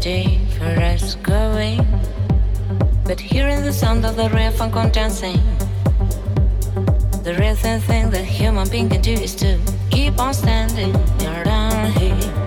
day for us going. But hearing the sound of the on dancing, the real thing that human being can do is to keep on standing around here.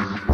Yeah.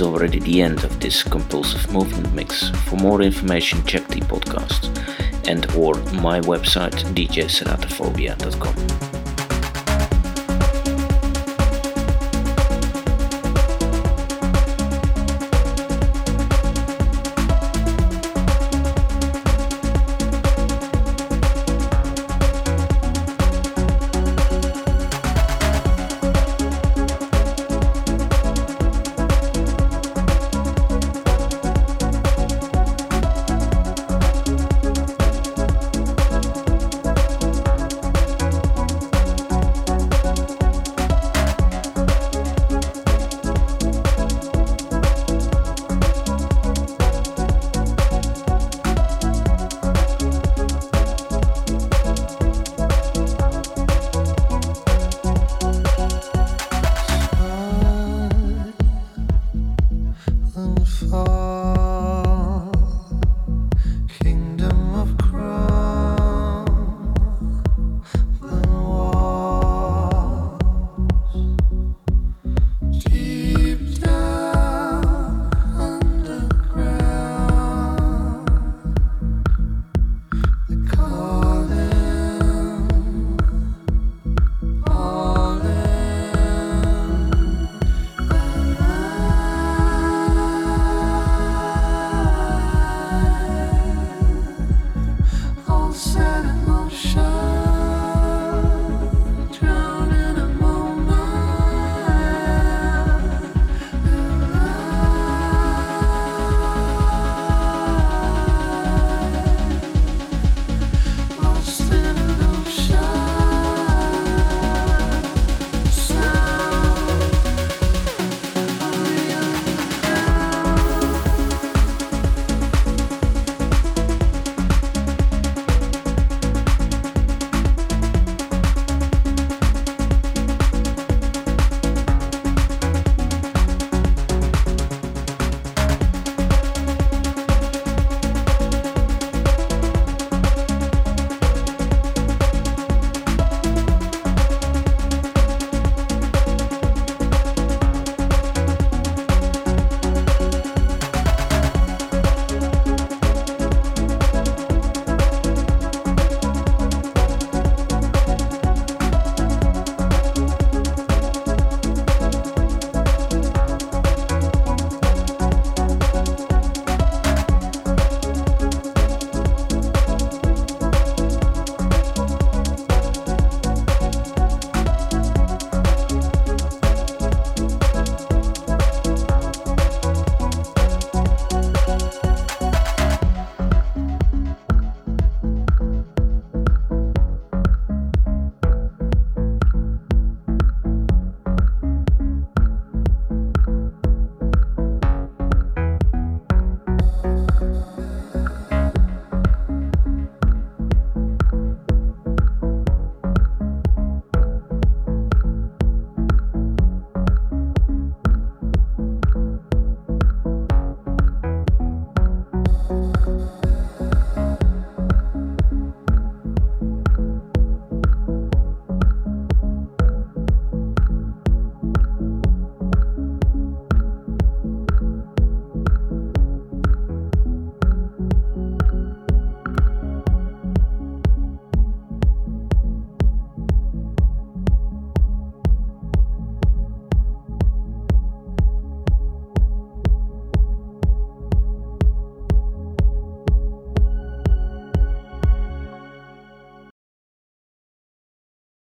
Is already the end of this compulsive movement mix. For more information, check the podcast and or my website djseratophobia.com.